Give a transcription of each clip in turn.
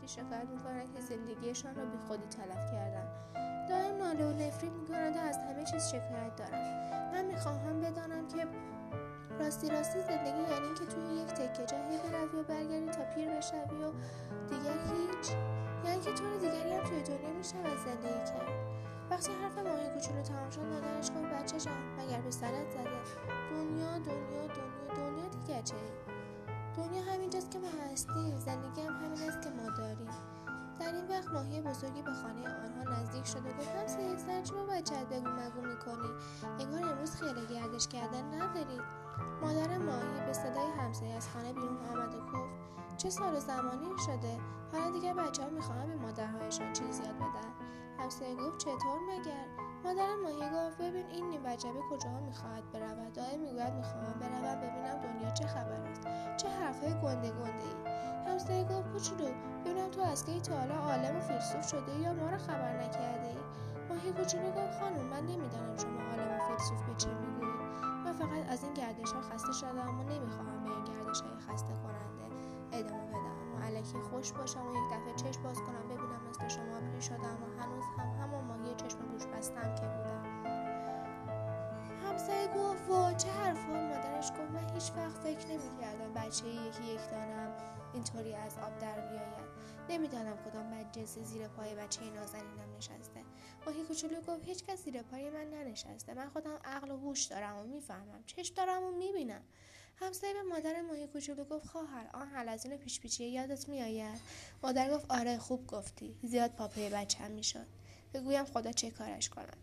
پیری شکایت می‌کنند که زندگیشان را خودی تلف کردن. دائم ناله و نفرین می‌کنند و از همه چیز شکایت دارند من می‌خواهم بدانم که راستی راستی زندگی یعنی که توی یک تکه جایی بروی و برگردی تا پیر بشوی و دیگر هیچ یعنی که طور دیگری هم توی دنیا می‌شود زندگی کرد. وقتی حرف ماهی کوچولو تمام شد مادرش گفت بچه جان مگر به سرت زده؟ دنیا دنیا دنیا دنیا دیگر چه؟ دنیا همینجاست که ما هستیم. زندگی هم همین است که ما داریم. در این وقت ماهی بزرگی به خانه آنها نزدیک شد و گفت همسایه سرچی با بچت بگو مگو می‌کنی. انگار امروز خیال گردش کردن ندارید. مادر ماهی به صدای همسایه از خانه بیرون آمد و گفت چه سال و زمانی شده؟ حالا دیگر بچه ها می‌خواهم به مادرهایشان چیز یاد بدن. همسایه گفت چطور مگر؟ مادر ماهی گفت ببین این نیم وجبه کجاها می‌خواهد برود؟ دائم می‌گوید می‌خواهم بروم ببینم دنیا چه خبر است چه حرفهای گنده گنده ای همسایه گفت کوچولو ببینم تو از کی تا حالا عالم و فیلسوف شده یا ما را خبر نکرده ای ماهی کوچولو گفت خانم من نمی‌دانم شما عالم و فیلسوف به چه می‌گویید. من فقط از این گردش ها خسته شدم و نمی‌خواهم به این گردش های خسته کننده ادامه بدم و علکی خوش باشم و یک دفعه چشم باز کنم ببینم مثل شما پیر شدم و هنوز هم بستم که بودم. همسایه گفت وا چه حرفا مادرش گفت من هیچ وقت فکر نمی‌کردم بچه یکی یک دانم اینطوری از آب در بیاید. نمی‌دانم کدام بدجنسی زیر پای بچه نازنینم نشسته. ماهی کوچولو گفت هیچ کس زیر پای من ننشسته. من خودم عقل و هوش دارم و می‌فهمم. چشم دارم و می‌بینم. همسایه به مادر ماهی کوچولو گفت خواهر آن حلزون پیش پیچی یادت میآید؟ مادر گفت آره خوب گفتی. زیاد پاپای بچم می‌شد. بگویم خدا چه کارش کنم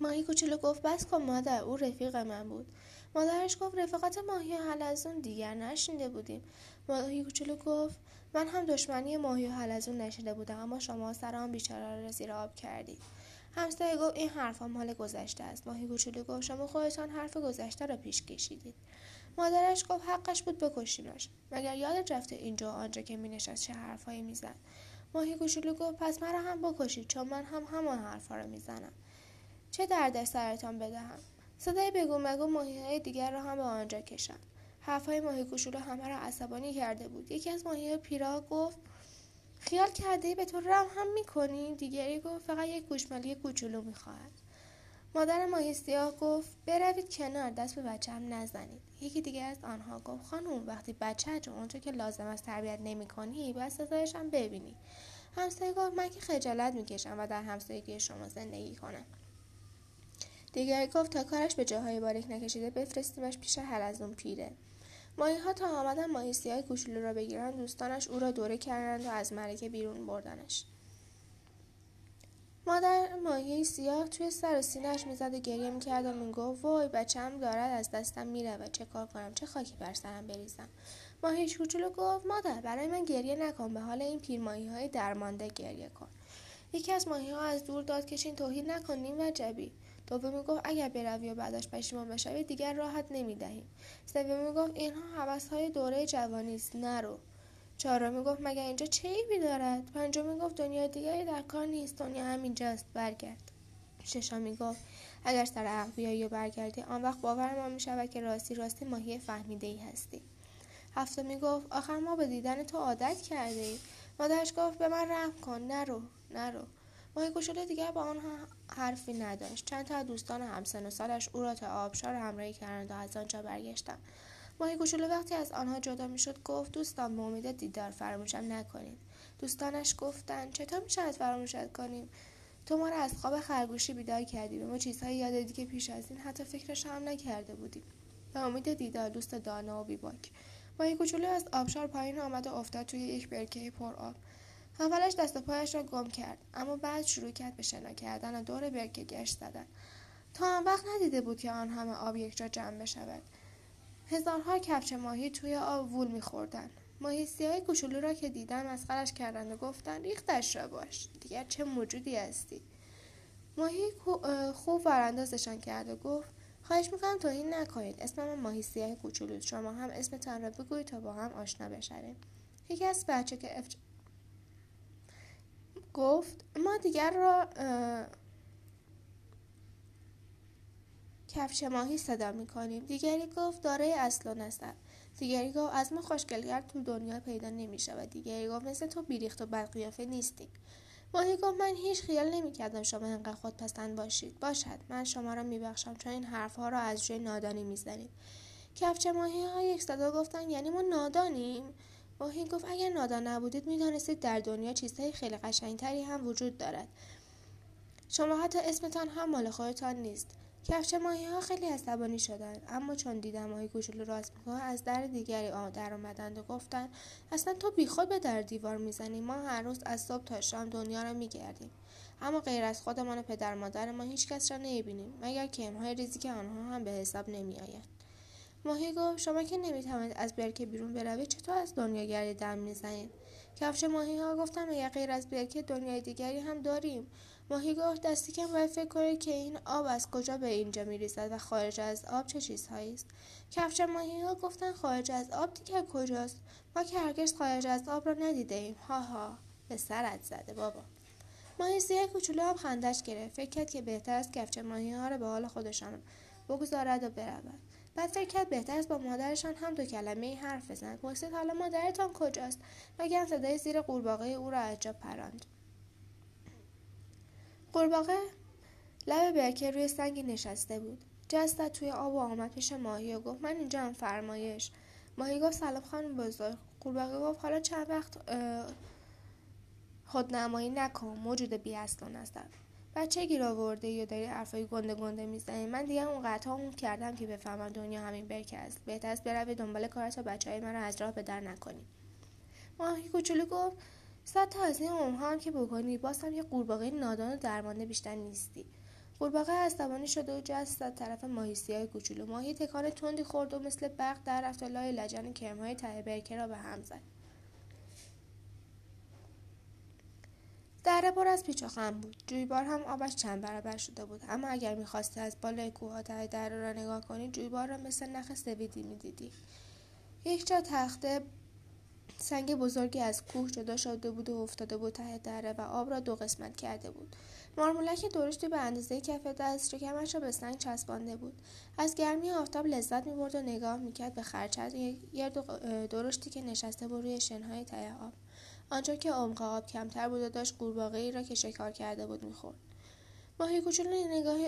ماهی کوچولو گفت بس کن مادر او رفیق من بود. مادرش گفت رفاقت ماهی و حلزون دیگر نشینده بودیم. ماهی کوچولو گفت من هم دشمنی ماهی و حلزون نشینده بودم اما شما سر آن بیچاره را زیر آب کردید. همسایه گفت این حرفها مال گذشته است. ماهی کوچولو گفت شما خودتان حرف گذشته را پیش کشیدید. مادرش گفت حقش بود بکشیمش مگر یاد رفته اینجا آنجا که مینشست چه حرفهایی می‌زد ماهی کوچولو گفت پس مرا هم بکشید چون من هم همان حرفها را می‌زنم. چه درد سرتان بدهم؟ صدای بگو مگو ماهی های دیگر را هم به آنجا کشند حرفهای ماهی کوچولو همه را عصبانی کرده بود. یکی از ماهی پیرا گفت خیال کرده ای به تو رم هم می‌کنی؟ دیگری گفت فقط یک گوشمالی کوچولو می‌خواهد. مادر ماهی سیاه گفت بروید کنار دست به بچه هم نزنید. یکی دیگه از آنها گفت خانم وقتی بچه جو اونجا که لازم است تربیت نمی کنی باید ستایش هم ببینی. همسایه گفت من که خجالت می‌کشم و در همسایگی شما زندگی کنم. دیگری گفت تا کارش به جاهای باریک نکشیده بفرستیمش پیش اون پیره. ماهی ها تا آمدن ماهی سیاه کوچولو را بگیرند دوستانش او را دوره کردند و از ملکه بیرون بردنش. مادر ماهی سیاه توی سر و سینهش می‌زد و گریه می‌کرد و می‌گفت وای بچم دارد از دستم می‌رود چه کار کنم؟ چه خاکی بر سرم بریزم؟ ماهی کوچولو گفت مادر برای من گریه نکن به حال این پیرماهی های درمانده گریه کن. یکی از ماهی ها از دور داد کشین توهین نکنیم و جبی دومی گفت اگر بروی و بعدش پشیمان بشوی دیگر راحت نمی‌دهیم سومی گفت اینها های دوره جوانی است نرو چهارمی گفت مگر اینجا چه ایبی دارد؟ پنجمی گفت دنیا دیگری در کار نیست دنیا همینجاست برگرد. ششمی گفت اگر سر عقل بیایی و برگردی آن وقت باور ما می شود که راستی راستی ماهی فهمیده ای هستی. هفتمی گفت آخر ما به دیدن تو عادت کرده ایم مادرش گفت به من رحم کن نرو نرو. ماهی کوچولو دیگر با آن حرفی نداشت. چند تا دوستان همسن و سالش او را تا آبشار همراهی کردند و از آنجا برگشتند. ماهی کوچولو وقتی از آنها جدا می‌شد گفت دوستان به امید دیدار فراموشم نکنید. دوستانش گفتند چطور می‌شود فراموشت کنیم؟ تو ما را از خواب خرگوشی بیدار کردی به ما چیزهایی یاد دادی که پیش از این حتی فکرش هم نکرده بودیم به امید دیدار دوست دانا و بیباک. ماهی کوچولو از آبشار پایین آمد و افتاد توی یک برکه پر آب. اولش دست و پایش را گم کرد اما بعد شروع کرد به شنا کردن و دور برکه گشت زدن. تا آن وقت ندیده بود که آن همه آب یک جا جمع بشود. هزارها کفش ماهی توی آب وول میخوردن. ماهی سیاه کوچولو را که دیدن مسخرش کردند و گفتن ریختش را باش دیگر چه موجودی هستی؟ ماهی خوب وراندازشان کرد و گفت خواهش می‌کنم توهین نکنید. اسم من ماهی سیاه کوچولو. شما هم اسمتان را بگویید تا با هم آشنا بشویم. یکی از بچه که گفت ما دیگر را کفش ماهی صدا می کنیم دیگری گفت دارای اصل و نسب دیگری گفت از ما خوشگلگر تو دنیا پیدا نمیشه و دیگری گفت مثل تو بیریخت و بدقیافه نیستی. ماهی گفت من هیچ خیال نمی‌کردم شما انقدر خودپسند باشید. باشد. من شما را میبخشم چون این حرفها را از جای نادانی می‌زنید. کفچه ماهی ها یک صدا گفتن یعنی ما نادانیم. ماهی گفت اگر نادان نبودید می‌دانستید در دنیا چیزهای خیلی قشنگتری هم وجود دارد. شما حتی اسمتان هم مال خودتان نیست. کفش ماهی ها خیلی عصبانی شدند اما چون دیدم ماهی کوچولو راست میگه از در دیگری در آمدند و گفتند اصلا تو بیخود به در دیوار می‌زنی ما هر روز از صبح تا شام دنیا را میگردیم اما غیر از خودمان و پدر مادر ما هیچ کس را نمی‌بینیم مگر کمهای ریزی که آنها هم به حساب نمیآیند. ماهی گفت شما که نمی‌توانید از برکه بیرون بروید چطور از دنیا گردی دم می‌زنید؟ کفش ماهی ها گفتم مگر غیر از برکه دنیای دیگری هم داریم. ماهی گفت دستی کم باید فکر کنید که این آب از کجا به اینجا میریزد و خارج از آب چه چیزهایی است. کفش ماهی ها گفتن خارج از آب دیگر کجاست؟ ما که هرگز خارج از آب را ندیده ایم ها ها. به سرت زده بابا. ماهی سیاه کوچولو آب خندش گرفت. فکر کرد که بهتر است کفش ماهی ها را به حال خودشان بگذارد و برود. بعد فکر کرد بهتر است با مادرشان هم دو کلمه ای حرف بزند. پرسید حالا مادرتان کجاست؟ و صدای زیر قورباغه او را از جا پراند؟ قورباغه لب برکه روی سنگی نشسته بود. جستت توی آب و آمد پیش ماهی و گفت من اینجا هم فرمایش. ماهی گفت سلام خانم بزرگ. قورباغه گفت حالا چند وقت خودنمایی نکن. موجود بی اصلا هستم. بچه گیر آورده یا داری حرفای گنده گنده می‌زنی. من دیگه اون قطعا اون کردم که بفهمم دنیا همین برکه است. بهتر است بروی دنبال کارت تا بچه های من رو از راه به در نکنی. ماهی کوچولو گفت صد تا از این هم که بکنی باز یه قورباغه نادان و درمانده بیشتر نیستی. قورباغه عصبانی شده و جست از طرف ماهی سیاه کوچولو. ماهی تکان تندی خورد و مثل برق در رفت و لای لجن کرمهای ته برکه را به هم زد. دره پر از پیچ و خم بود. جویبار هم آبش چند برابر شده بود. اما اگر می‌خواستی از بالای کوه ته دره را نگاه کنی جویبار را مثل نخ سویدی می‌دیدی. یک جا تخته سنگ بزرگی از کوه جدا شده بود و افتاده بود ته دره و آب را دو قسمت کرده بود. مارمولک درشتی به اندازه کف دست شکمش را به سنگ چسبانده بود. از گرمی آفتاب لذت می‌برد و نگاه می‌کرد به خرچت یک درشتی که نشسته بود روی شنهای ته آب. آنجا که عمق آب کمتر بود و داشت قورباغه ای را که شکار کرده بود می‌خورد. ماهی کوچولو نگاه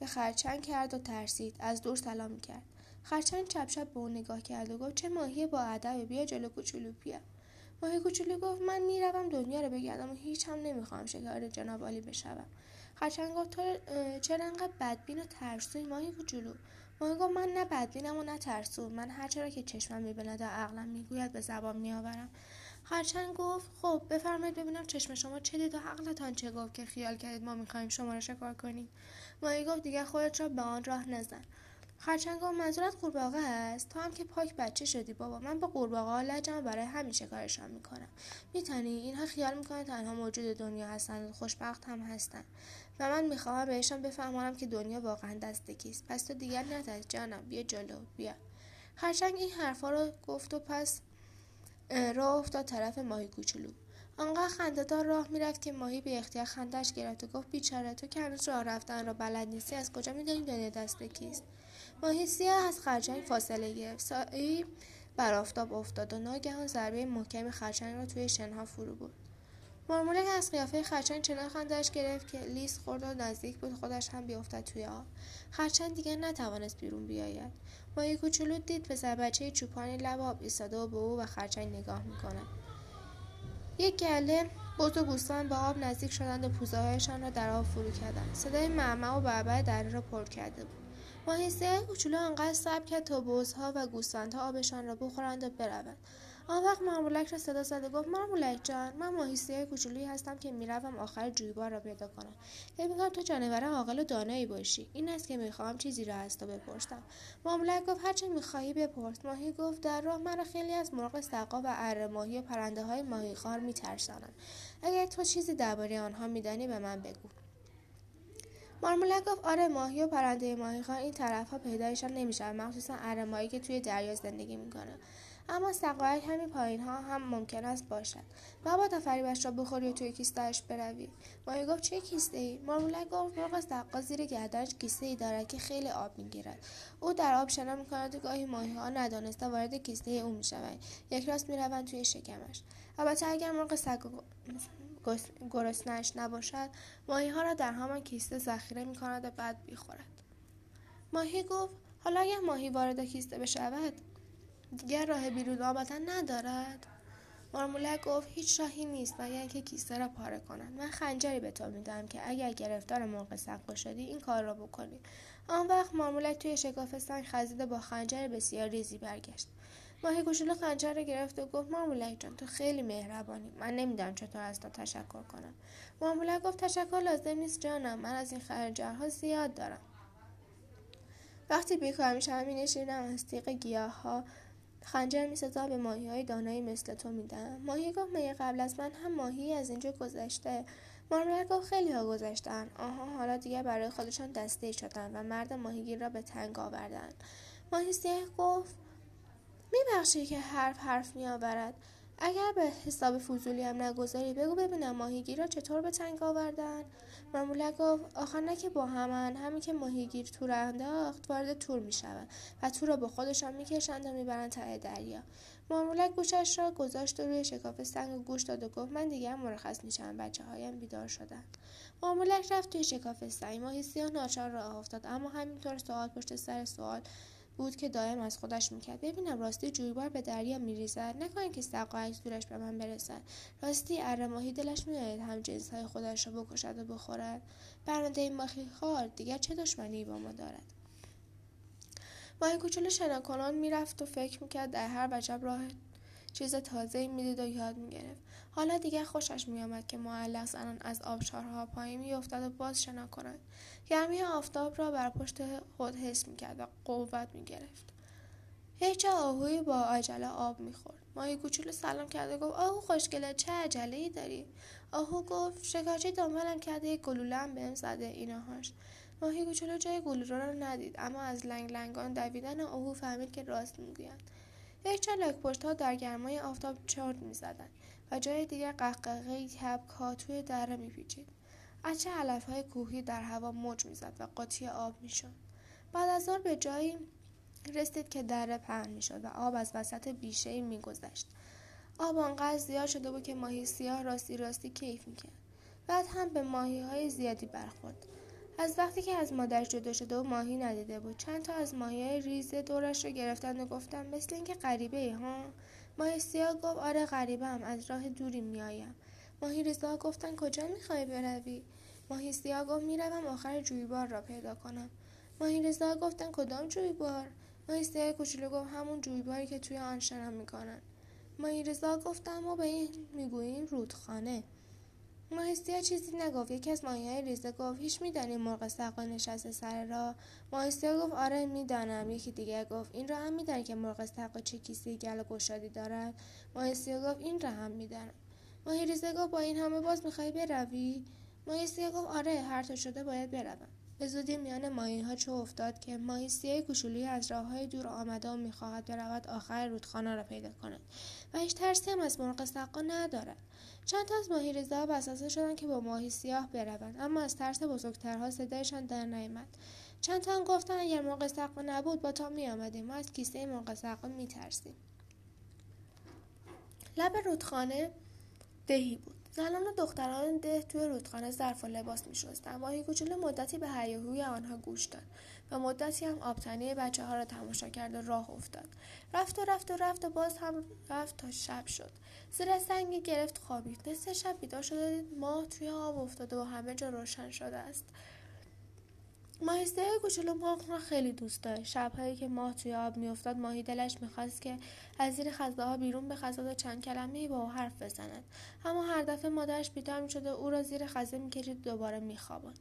به خرچنگ کرد و ترسید. از دور سلام کرد خرچنگ چپ چپ به اون نگاه کرد و گفت چه ماهی با ادب بیا جلو کوچولو بیا. ماهی کوچولو گفت من می‌روم دنیا رو بگردم و هیچ هم نمی‌خوام شکار جناب عالی بشوم. خرچنگ گفت تو چرا انقدر بدبین و ترسوی ماهی کوچولو؟ ماهی گفت من نه بدبینم و نه ترسو من هر که چشمم می‌بیند و عقلم می‌گوید به زبان میآورم. خرچنگ گفت خب بفرمایید ببینم چشم شما چه دید و عقلتان چه گفت که خیال کردید ما می‌خواهیم شما را شکار کنیم. ماهی گفت دیگر خودت را به آن راه نزن. خرچنگ گفت منظورت قورباغه است؟ تو هم که پاک بچه شدی بابا. من با قورباغه ها لجم برای همین شکارشان می‌کنم. می‌تونی؟ اینها خیال می‌کنن تنها موجود دنیا هستند و خوشبخت هم هستن. و من می‌خواهم بهشان بفهمانم که دنیا واقعا دست کیست پس تو دیگر نترس جانم. بیا جلو. بیا. خرچنگ این حرفا رو گفت و پس راه افتاد طرف ماهی کوچولو. آنقدر خندهدار راه می‌رفت که ماهی به اختیار خندش گرفت و گفت بیچاره تو که هنوز راه رفتن را بلد نیستی از کجا میدانی دنیا دست کیست ماهی سیاه از خرچنگ فاصله گرفت. سایی بر آفتاب افتاد و ناگهان ضربه محکمی خرچنگ را توی شنها فرو برد. مارمولک از قیافه خرچنگ چنان خندش گرفت که لیس خورد و نزدیک بود خودش هم بیافتد توی آب. خرچنگ دیگر نتوانست بیرون بیاید. ماهی کوچولو دید پسر بچه چوپانی لب آب ایستاده و به او و خرچنگ نگاه می‌کند. یک گله بز و به آب نزدیک شدند و پوزههایشان را در آب فرو کردند. صدای معمع و بربر دره را پر کرده بود. ماهیسه کوچولو آنقدر صبر کرد تا بزها و گوسفندها آبشان را بخورند و بروند. آن وقت مارمولک را صدا زد و گفت مارمولک جان من ماهیسه کوچولویی هستم که می‌روم آخر جویبار را پیدا کنم. فکر می‌کنم تو جانور عاقل و دانایی باشی. این است که می‌خواهم چیزی را از تو بپرسم. مارمولک گفت هرچه می‌خواهی بپرس. ماهی گفت در راه مرا خیلی از مرغ سقا و اره ماهی و پرنده های ماهیخوار میترسانند. اگر تو چیزی درباره آنها میدانی به من بگو. مارمولک گفت آره ماهی و پرنده ماهی این طرف ها پیدایشان نمیشن مخصوصا اره ماهی که توی دریا زندگی می‌کنه. اما سقایک همین پایین ها هم ممکن است باشد. مبادا فریبش را بخوری و توی کیستهاش بروی. ماهی گفت چه کیسته ای مارمولک گفت مرغ سقا زیر گردنش کیسته ای دارد که خیلی آب می‌گیرد. او در آب شنا می‌کند و گاهی ماهی ها ندانسته وارد کیسته او می‌شوند یک راست می‌روند توی شکمش. البته اگر مرغ سگ گرسنش نباشد ماهی ها را در همان کیسته ذخیره می‌کند و بعد می‌خورد. ماهی گفت حالا اگر ماهی وارد کیسته بشود دیگر راه بیرون آمدن ندارد. مارمولک گفت هیچ راهی نیست مگر اینکه کیسه را پاره کنند. من خنجری به تو می‌دهم که اگر گرفتار مرغ سقا شدی این کار را بکنی. آن وقت مارمولک توی شکاف سنگ خزیده با خنجر بسیار ریزی برگشت. ماهی کوچولو خنجر را گرفت و گفت مارمولک جان تو خیلی مهربانی. من نمی‌دانم چطور از تو تشکر کنم. مارمولک گفت تشکر لازم نیست جانم من از این خنجرها زیاد دارم. وقتی بیکار میشم مینشینم از تیغ گیاه ها خنجر می‌سازم به ماهی های دانایی مثل تو میدم. ماهی گفت مگه قبل از من هم ماهی از اینجا گذشته. مارمولک گفت خیلی ها گذشتن. آنها حالا دیگه برای خودشان دسته شدن و مرد ماهیگیر را به تنگ آوردن. ماهی سیاه گفت میبخشی که حرف حرف میآورد. اگر به حساب فضولی هم نگذاری بگو ببینم ماهیگیر را چطور به تنگ آوردن. مامولک گفت آخر نه که با همن همین که ماهیگیر تور انداخت وارد تور می شود و تور را به خودشان می‌کشند و می‌برند ته دریا. مامولک گوشش را گذاشت و روی شکاف سنگ و گوش داد و گفت من دیگر مرخص میشم بچه هایم بیدار شدن. مامولک رفت توی شکاف سنگ ماهی سیاه ناچار راه افتاد اما همینطور سوال پشت سر سوال بود که دائم از خودش می‌کرد. ببینم راستی جویبار به دریا میریزد. نکنه که سقا دورش به من برسد. راستی اره ماهی دلش میآید هم جنسهای خودش را بکشد و بخورد. برنده ماهی خار دیگر چه دشمنی با ما دارد؟ ماهی کوچولو شناکنان می‌رفت و فکر می‌کرد در هر وجب راه چیز تازه می‌دید و یاد می‌گرفت. حالا دیگر خوشش میآمد که معلق زنان از آبشارها پایین میافتد و باز شنا کند. گرمی آفتاب را بر پشت خود حس می‌کرد و قوت می‌گرفت. هیچ آهوی با عجله آب می‌خورد. ماهی کوچولو سلام کرده گفت آهو خوشگله چه عجله ای داری؟ آهو گفت شکارچی دنبالم کرده یک گلوله هم بهم زده ماهی کوچولو جای گلوله را ندید اما از لنگ لنگان دویدن آهو فهمید که راست می‌گویند یک پشت ها در گرمای آفتاب چرت می‌زدند و جای دیگر قهقهه کبک توی دره میپیچید. اچه علف های کوهی در هوا موج می‌زد و قاطی آب می‌شد. بعد از آن به جایی رسید که دره پهن می‌شد و آب از وسط بیشه میگذشت. آب آنقدر زیاد شده بود که ماهی سیاه راستی راستی کیف می‌کرد. بعد هم به ماهی های زیادی برخورد. از وقتی که از مادرش جدا شده و ماهی ندیده بود چند تا از ماهی ریزه دورش رو گرفتن و گفتن مثل اینکه غریبه ها؟ ماهی سیاه گفت آره غریبه هم از راه دوری میآیم. ماهی ریزا گفتن کجا می‌خوای بروی؟ ماهی سیاه گفت می‌روم آخر جویبار را پیدا کنم. ماهی ریزا گفتن کدام جویبار؟ ماهی سیاه کوچولو گفت همون جویباری که توی آن شنا می‌کنن. ماهی رضا گفتن ما به این می‌گوییم رودخانه. ماهستیا چیزی نگفت. یکی از ماهی های ریزه گفت هیچ میدانی مرغ سقا نشسته سر راه. ماهستیا گفت آره می‌دانم. یکی دیگر گفت این را هم میدانی که مرغ سقا چه کیسه گل گشادی دارد ماهستیا گفت این را هم می‌دانم ماهی ریزه گفت با این همه باز می‌خوای بروی؟ ماهستیا گفت آره هر تا شده باید بروم. به زودی میان ماهی ها چه افتاد که ماهی سیه کوچولی از راه های دور آمده و می‌خواهد برود آخر رودخانه را پیدا کند و هیچ ترسی هم از مرغ سقا ندارد. چند تا از ماهی رزا وسوسه شدند که با ماهی سیاه بروند اما از ترس بزرگترها صدایشان در نیامد. چند تا هم گفتند اگر مرغ سقا نبود با تا میآمدیم ما از کیسه مرغ سقا میترسیم. لب رودخانه دهی بود. زنان و دختران ده توی رودخانه ظرف و لباس میشستند ماهی کوچولو مدتی به هیاهوی آنها گوش داد و مدتی هم آبتنی بچه ها را تماشا کرد و راه افتاد. رفت و رفت و رفت و باز هم رفت تا شب شد. زیر سنگی گرفت خوابید. نصف شب بیدار شده ماه توی آب افتاده و همه جا روشن شده است. ماهیسته کوچولو مرغ را خیلی دوست داشت. شبهایی که ماه توی آب میافتاد ماهی دلش می‌خواست که از زیر خزه ها بیرون بخزد و چند کلمه با او حرف بزند. اما هر دفعه مادرش بیدار می‌شد و او را زیر خزه می‌کشید دوباره میخواباند.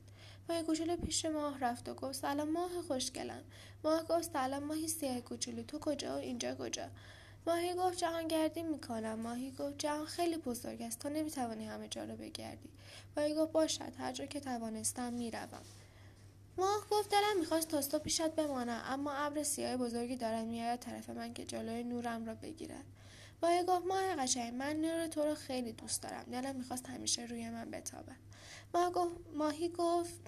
ماهی کوچولو پیش ماه رفت و گفت سلام ماه خوشگلم. ماه گفت سلام ماهی سیاه کوچولو تو کجا و اینجا کجا؟ ماهی گفت جهان گردی می‌کنم. ماهی گفت جهان خیلی بزرگ است تو نمی‌توانی همه جا رو بگردی. ماهی گفت باشد هر جا که توانستم می‌روم. ماه گفت دلم می‌خواست تا پیشت بمانم اما ابر سیاه بزرگی دارد میآید طرف من که جلوی نورم را بگیرد. ماهی گفت ماه قشنگ من نور تو رو خیلی دوست دارم. دلم می‌خواست همیشه روی من بتابد. ماه گفت ماهی گفت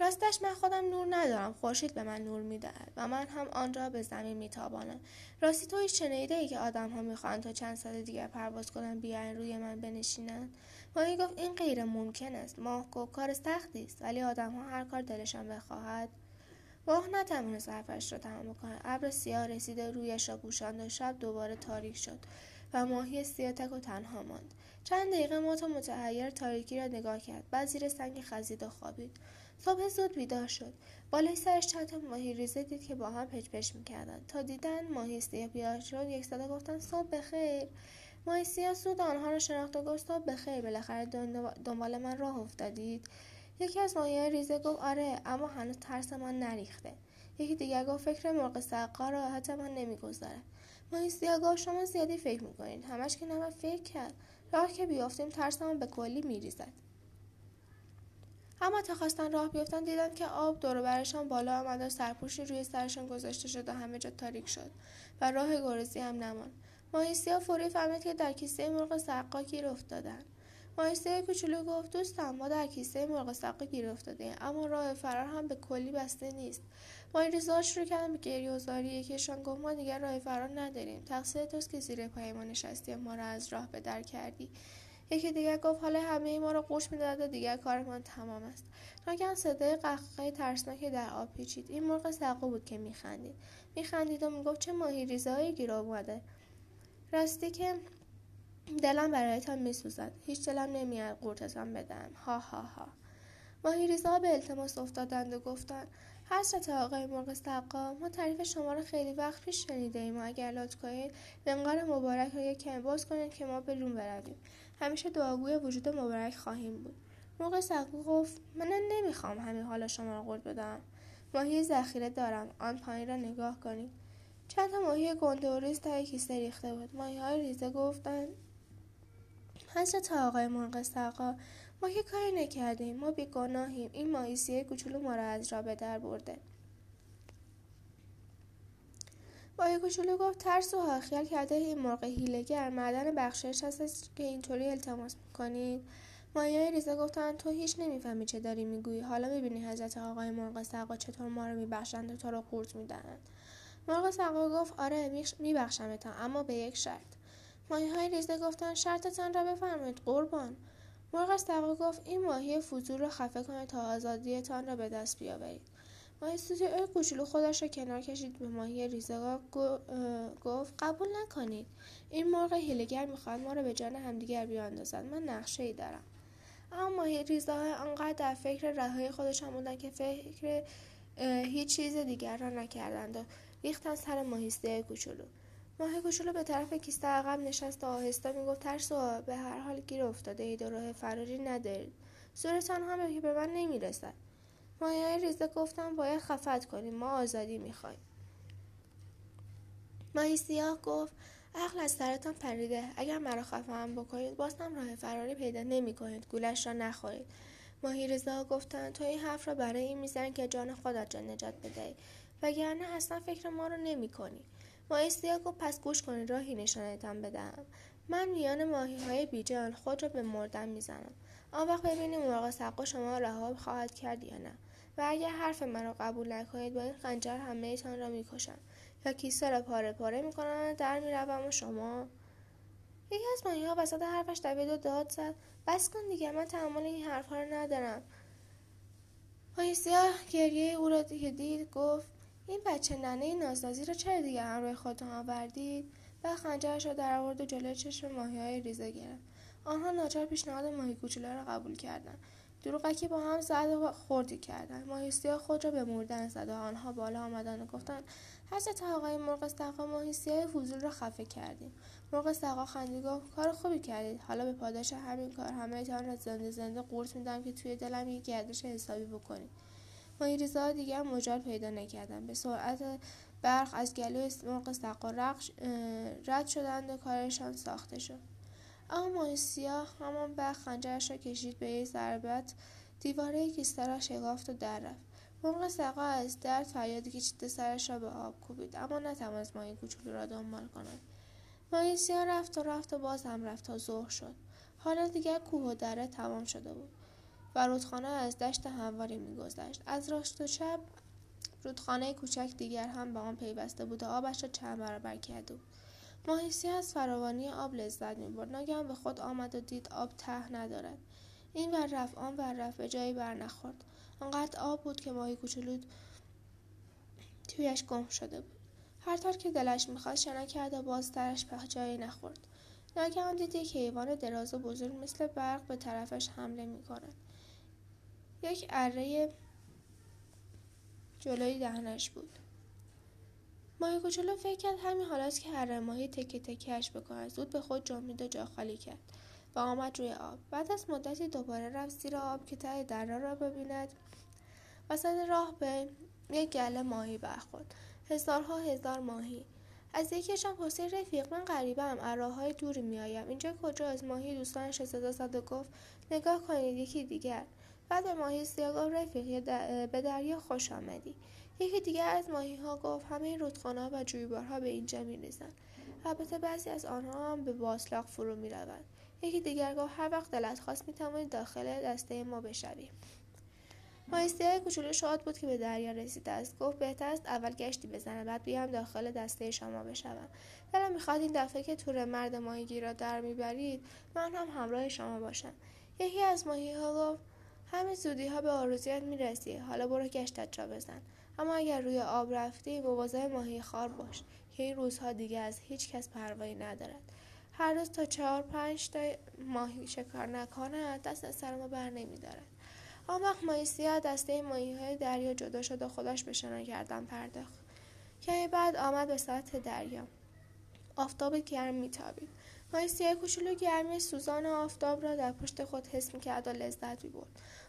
راستش من خودم نور ندارم. خورشید به من نور می‌دهد و من هم آن را به زمین میتابانم. راستی تو هیچ شنیده ای که آدم ها می‌خواهند تا چند سال دیگر پرواز کنند بیاین روی من بنشینند ماهی گفت این غیر ممکن است. ماه گفت کار سختی است ولی آدم ها هر کار دلشان بخواهد. ماه نتوانست حرفش را تمام کند ابر سیاه رسیده رویش را پوشاند و شب دوباره تاریک شد و ماهی سیاه تک و تنها ماند. چند دقیقه ما تا متحیر تاریکی را نگاه کرد. بعد زیر سنگ خزید و خوابید. صبح زود بیدار شد. بالای سرش چند تا ماهی ریزه دید که با هم پچ پچ می‌کردند تا دیدن ماهی سیاه بیدار شد یک صدا گفتن صبح بخیر. ماهی سیاه سود آنها را شناخت و گفت صبح بخیر. بالاخره دنبال من راه افتادید. یکی از ماهی ریزه گفت آره اما هنوز ترس من نریخته. یکی دیگر گفت فکر مرغ سقا را حتی من نمی‌گذارد ماهی سیاه گفت شما زیادی فکر می‌کنید. همش که نباید فکر کرد. راه که بیافتیم ترسمان به کلی میریزد. اما تا خواستن راه بیفتن دیدن که آب دور برشان بالا آمد و سرپوشی روی سرشان گذاشته شد و همه جا تاریک شد و راه گرزی هم نماند. ماهیسیا فوری فهمید که در کیسه مرغ سقا گیر افتادن. ماهیسیا کوچولو گفت دوستم ما در کیسه مرغ سقا گیر افتاده اما راه فرار هم به کلی بسته نیست. ماهیریزا شروع کردن به گریه و زاری یکیشان گفت ما دیگر راه فرار نداریم. تقصیر توست که زیر پای ما نشستی ما را از راه به در کردی. یکی دیگر گفت حالا همه ما را قوش می‌داد و دیگر کارمان تمام است. ناگهان صدای قهقه ترسناکی در آب پیچید. این مرغ سقو بود که میخندید. میخندید و می‌گفت چه ماهی ریزههایی گیر آمده راستی که دلم برایتان میسوزد. هیچ دلم نمیاد قورتتان بدم ها ها ها. ماهی ریزها به التماس افتادند و گفتند حضرت آقای مرغ سقا ما تعریف شما را خیلی وقت پیش شنیده ایم. و اگر لطف کنید منقار مبارک را یک باز کنید که ما به روم برویم. همیشه دعاگوی وجود مبارک خواهیم بود. مرغ سقو گفت من نمی‌خوام همین حالا شما را قورت بدم. ماهی ذخیره دارم. آن پایین را نگاه کنید. چند تا ماهی گنده و ریز کیسه ریخته بود. ماهی های ریزه گفتند حضرت آقای مرغ سقا ما که کاری نکردیم. ما بیگناهیم. این ماهیسیه کوچولو ما را از را به در برده. ماهی کوچولو گفت ترس و خیال کرده این مرغ هیلگر معدن بخشش هست که اینطوری التماس می‌کنید. ماهی ریزه گفتن تو هیچ نمی‌فهمی چه داری می‌گویی. حالا می‌بینی حضرت آقای مرغ سقا چطور ما رو میبخشند و تو رو قورت می‌دهند. مرغ سقا گفت آره میبخشمتان اما به یک شرط. ماهی های ریزه گفتن شرطتان را بفرمایید قربان. مرغ سقا گفت این ماهی فضول را خفه کنید تا آزادیتان را به دست بیاورید. ماهی سوتی کوچولو خودش را کنار کشید به ماهی ریزه گفت قبول نکنید. این مرغ هیلگر می‌خواهد ما را به جان همدیگر بیاندازد. من نقشه ای دارم. اما ماهی ریزه های آنقدر در فکر رهایی خودشان بودند که فکر هیچ چیز دیگر را نکردند و ریختن سر ماهیسته کوچولو ماهی کوچولو به طرف کیسه عقب نشست و آهسته می‌گفت ترسو به هر حال گیر افتاده اید و راه فراری ندارید. زورتان هم که به من نمی‌رسد. ماهی ریزه گفتم باید خفت کنیم ما آزادی می‌خوایم. ماهی سیاه گفت عقل از سرتان پریده اگر مرا خفه هم بکنید باز هم راه فراری پیدا نمی کنید گولش را نخورید. ماهی رضا گفتند تو این حرف را برای این می‌زنی که جان خودت را نجات بدهی وگرنه اصلا فکر ما رو نمی کنی ماهی سیاه گفت پس گوش کنید راهی نشانتان بدهم. من میان ماهی های بیجان خود را به مردن می‌زنم. آن وقت ببینیم مرغ سقا شما رها خواهد کرد یا نه. و اگر حرف مرا قبول نکنید با این خنجر همه تان را می‌کشم و کیسه را پاره پاره می‌کنم در می‌روم و شما؟ یکی از ماهی ها وسط حرفش دوید و داد زد. بس کن دیگه من تحمل این حرفها را ندارم. ماهی سیاه گریه او را که دید گفت این بچه ننه نازنازی را چرا دیگه همراه خودتون آوردید؟ و خنجرش را در آورد و جلوی چشم ماهی های ریزه گرفت. آنها ناچار پیشنهاد ماهی کوچولو را قبول کردند. دروغکی با هم زد و خوردی کردند ماهیسیا خود را به مردن زد و آنها بالا آمدند و گفتند حضرت آقای مرغ سقا ماهیسیای فضول را خفه کردیم. مرغ سقا خندی گفت کار خوبی کردید. حالا به پاداش همین کار همه تان را زنده زنده قورت میدم که توی دلم یک گردش حسابی بکنید. ماهیریزا دیگر مجال پیدا نکردند. به سرعت برق از گلوی مرغ سقا رد شدند و کارشان ساخته شد. اما سیاه همان به خنجرش را کشید به یک ضربت دیواره کیسته را شکافت و در رفت. مرغ سقا از درد فریادی کشیده سرش را به آب کوبید اما نتوانست ماهی کوچولو را دنبال کند. ماهی سیاه رفت و رفت و باز هم رفت تا ظهر شد. حالا دیگر کوه و دره تمام شده بود و رودخانه از دشت همواری میگذشت. از راست و چپ رودخانه کوچک دیگر هم به آن پیوسته بود و آبش را چند برابر کرده بود ماهیسی از فراوانی آب لذت می‌برد. ناگهان به خود آمد و دید آب ته ندارد. این ور رفت آن ور رفت به جایی بر نخورد. آنقدر آب بود که ماهی کوچولو تویش گم شده بود. هر طور که دلش می‌خواست شنا کرد و باز درش به جایی نخورد. ناگهان دید یک حیوان دراز و بزرگ مثل برق به طرفش حمله می‌کند. یک اره جلوی دهنش بود. ماهی کوچولو فکر کرد همین حالاست که هر ماهی تکه تکهش بکند زود به خود جنبید و جا خالی کرد و آمد روی آب. بعد از مدتی دوباره رفت زیر آب که ته دره را ببیند وسط راه به یک گله ماهی برخورد. هزارها هزار ماهی. از یکیشان پرسید رفیق من غریبم از راههای دوری میآیم. اینجا کجا؟ از ماهی دوستانش صدا زد و گفت نگاه کنید یکی دیگر. بعد ماهی سیاه رفیق به دریا خوش آمدی. یکی دیگر از ماهی ها گفت همه رودخانه و جویبارها به اینجا می ریزند البته بعضی از آنها هم به باسلاق فرو می روند یکی دیگر گفت هر وقت دلت خواست می توانید داخل دسته ما بشوی. مایسته کوچولو شاد بود که به دریا رسیده است. گفت بهتر است اول گشتی بزنم بعد بیام داخل دسته شما بشوم. دلم می‌خواد این دفعه که تور مرد ماهیگیر را در می‌برید من هم همراه شما باشم. یکی از ماهی ها گفت همه زودی ها به آرزویت می‌رسی. حالا برو گشتت را بزن. اما اگر روی آب رفتی مواظب ماهی خار باش که این روزها دیگه از هیچ کس پروایی ندارد. هر روز تا چهار پنج تا ماهی شکار نکند دست از سر ما بر نمیدارد. آن وقت ماهی سیاه دسته ماهی های دریا جدا شد و خودش به شنا کردن پرداخت. کمی بعد آمد به سطح دریا. آفتاب گرم میتابید. ماهی سیاه کوچولو گرمی سوزان آفتاب را در پشت خود حس می‌کرد و لذت می‌برد.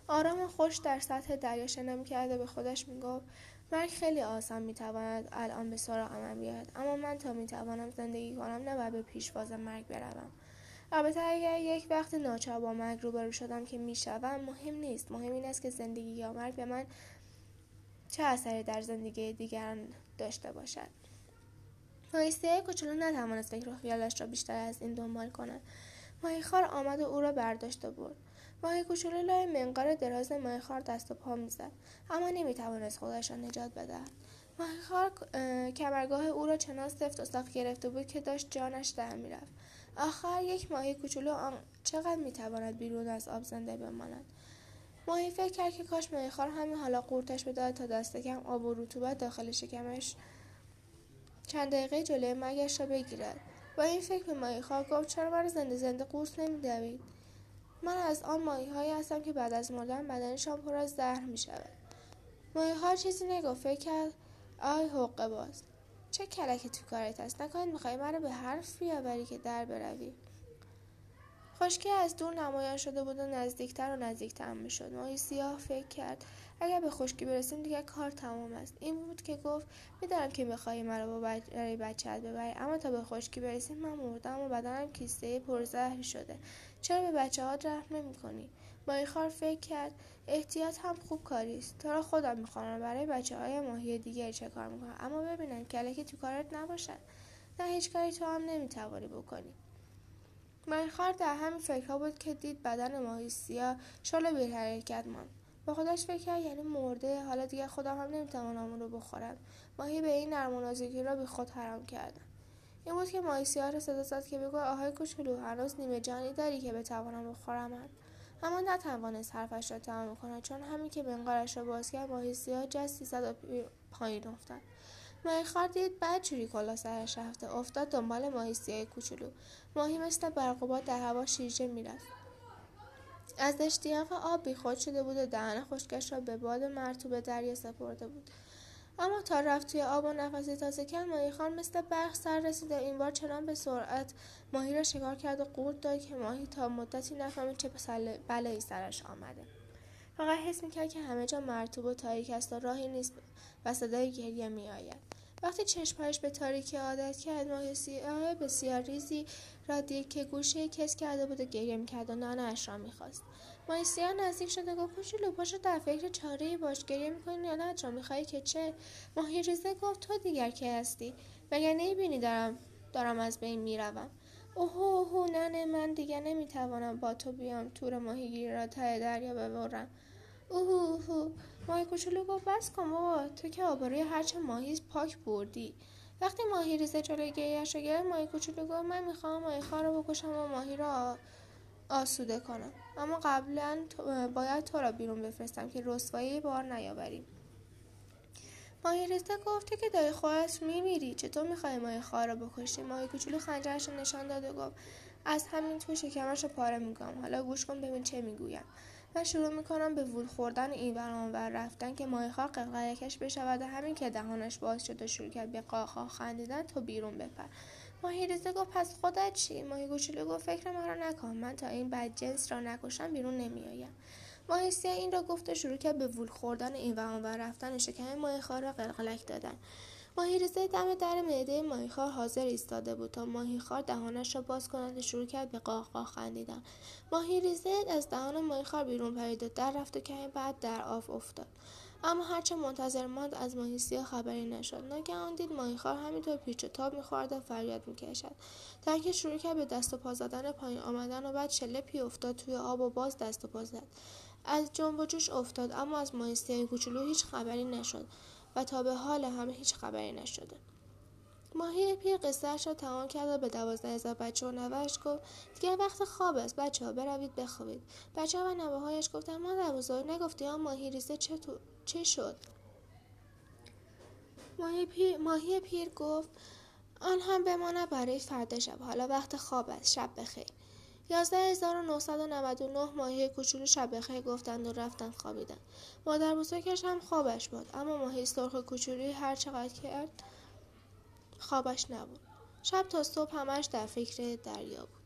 آرام و خوش در سطح دریا شنا می‌کرد و به خودش می‌گفت مرگ خیلی آسان می‌تواند الان به سراغ من بیاید اما من تا می‌توانم زندگی کنم نباید به پیشواز مرگ بروم. البته اگر یک وقت ناچار با مرگ روبرو شدم که می‌شوم مهم نیست. مهم این است که زندگی یا مرگ به من چه اثری در زندگی دیگران داشته باشد. مایسته کوچولو نتوانست فکر و خیالش را بیشتر از این دنبال کند. ماهیخوار آمد و او را برداشت و برد. ماهی کوچولو لای منقار دراز ماهیخوار دست و پا می‌زد. اما نمی‌توانست خودش را نجات بدهد. ماهیخوار کمرگاه او را چنان سفت و ساخت گرفته بود که داشت جانش در می‌رفت. آخر یک ماهی کوچولو چقدر می‌تواند بیرون از آب زنده بماند؟ ماهی فکر کرد که کاش ماهیخوار همین حالا قورتش بدهد تا دست کم آب و رطوبت داخل شکمش چند دقیقه جلوی مرگش را بگیرد. با این فکر به ماهیخوار گفت چرا مرا زنده زنده قورت نمیدوید؟ من از آن ماهی هایی هستم که بعد از مردن بدنشان پر از زهر می شود. ماهی ها چیزی نگفت فکر کرد آی حقه باز. چه کلکی تو کارت هست نکنید می‌خوای مرا به حرف بیاوری که در بروی. خشکی از دور نمایان شده بود و نزدیکتر و نزدیکتر می‌شد. ماهی سیاه فکر کرد. اگر به خشکی برسیم دیگر کار تمام است. این بود که گفت می‌دانم که می‌خواهی مرا با برای بچهت ببری اما تا به خشکی برسیم من مردم و بدنم کیسه پرزهری شده. چرا به بچه ها رحم نمی کنی؟ ماهیخوار فکر کرد احتیاط هم خوب کاری است. تو را خودم می‌خوانم برای بچه های ماهی دیگری چه کار می‌کنم؟ اما ببینم کلکی تو کارت نباشد نه هیچ کاری تو هم نمی‌توانی بکنی. ماهیخوار در همین فکرها بود که دید بدن ماهی سیاه شال بی حرکت ماند. با خودش فکر کرد یعنی مرده. حالا دیگه خودم هم نمی‌توانم اون رو بخورم. ماهی به این نرم را به خود حرام کردم. این بود که ماهی سیاه صدا زد که بگو آهای کوچولو هنوز نیمه جانی داری که بتوانم بخورم اما نتوانست حرفش را تمام کند چون همین که منقارش را باز کرد ماهی سیاه جستی زد و پایین افتاد. ماهیخوار دید بعد چوری کلا سرش رفته افتاد دنبال ماهی سیاه کوچولو. ماهی مثل برق در هوا شیرجه می‌رفت. از اشتیاق آب بیخود شده بود و دهن خشکش را به باد مرتوب دریا سپرده بود. اما تا رفت توی آب و نفسی تازه کرد ماهیخوار مثل برق سر رسیده این بار چنان به سرعت ماهی را شکار کرد و قورت داد که ماهی تا مدتی نفهمید چه بلایی سرش آمده. فقط حس می‌کرد که همه جا مرتوب و تاریک است و راهی نیست و صدای گریه میآید. وقتی چشمهایش به تاریکی عادت کرد ماهی سیاه بسیار ریزی را دید که گوشه کس کرده بود و گریه می‌کرد و نانهاش را می‌خواست. ماهی سیاه نزدیک شد و گفت کوچولو پاشو در فکر چاره باش گریه می‌کنی یا را می‌خوای که چه؟ ماهی ریزه گفت تو دیگر که هستی؟ مگر نمی‌بینی دارم دارم از بین می‌روم. اوه اوه ننه من دیگر نمی‌توانم با تو بیام تور ماهیگیری را ته دریا ببرم. اوه اوه ماهی کوچولو گفت بس کن بابا تو که آبروی هرچه ماهی پاک بردی. وقتی ماهی ریزه جلوی گریهاش را گرفت ماهی کوچولو گفت من می‌خواهم ماهی خار را بکشم و ماهی را آسوده کنم. اما قبلا باید تو را بیرون بفرستم که رسوایی بار نیاوریم. ماهی ریزه گفت که داری خواهت میمیری چطور می‌خوای ماهی خار را بکشی؟ ماهی کوچولو خنجرش نشان داد و گفت از همین تو شکمش رو پاره می‌کنم. حالا گوش کن ببین چه می‌گویم. من شروع می‌کنم به وول خوردن این و رفتن که ماهیخوار قلقلکش بشود و همین که دهانش باز شد و شروع کرد به قاقا خندیدن تو بیرون بپر. ماهی ریزه گفت پس خودت چی؟ ماهی کوچولو گفت فکر من را نکن. من تا این بد جنس را نکشم بیرون نمیآیم. ماهی سیاه این را گفت و شروع کرد به وول خوردن این و و رفتن شکم ماهیخوار را قلقلک دادن. ماهیریزه دم در معده ماهیخوار حاضر ایستاده بود تا ماهیخوار دهانش را باز کند و شروع کرد به قاه خندیدن. از دهان ماهیخوار بیرون پرید و در رفت و کمی بعد در آب افتاد. اما هرچه منتظر ماند از ماهی خبری نشد. ناگهان دید ماهیخوار همینطور پیچ و تاب می‌خورد و فریاد می‌کشد. تا اینکه شروع کرد به دست و پا زدن پایین آمدن و بعد شلپی افتاد توی آب و باز دست و پا زد. از جنب و جوش افتاد اما از ماهی سیاه کوچولو هیچ خبری نشد. و تا به حال همه هیچ خبری نشده. ماهی پیر قصه‌اش را تمام کرد و به دوازده هزار بچه و نوه‌ش گفت دیگر وقت خواب است بچه ها بروید بخوابید. بچه ها و نوه هایش گفتن ما بزرگ نگفتی ها ماهی ریزه چه, چه شد؟ ماهی پیر, ماهی پیر گفت آن هم بماند برای فردا شب. حالا وقت خواب است. شب بخیر. 11999 ماهی کوچولو شب بخیر گفتند و رفتن خوابیدن مادر بزرگش هم خوابش بود اما ماهی سرخ کوچولوی هر چقدر کرد خوابش نبود. شب تا صبح همش در فکر دریا بود.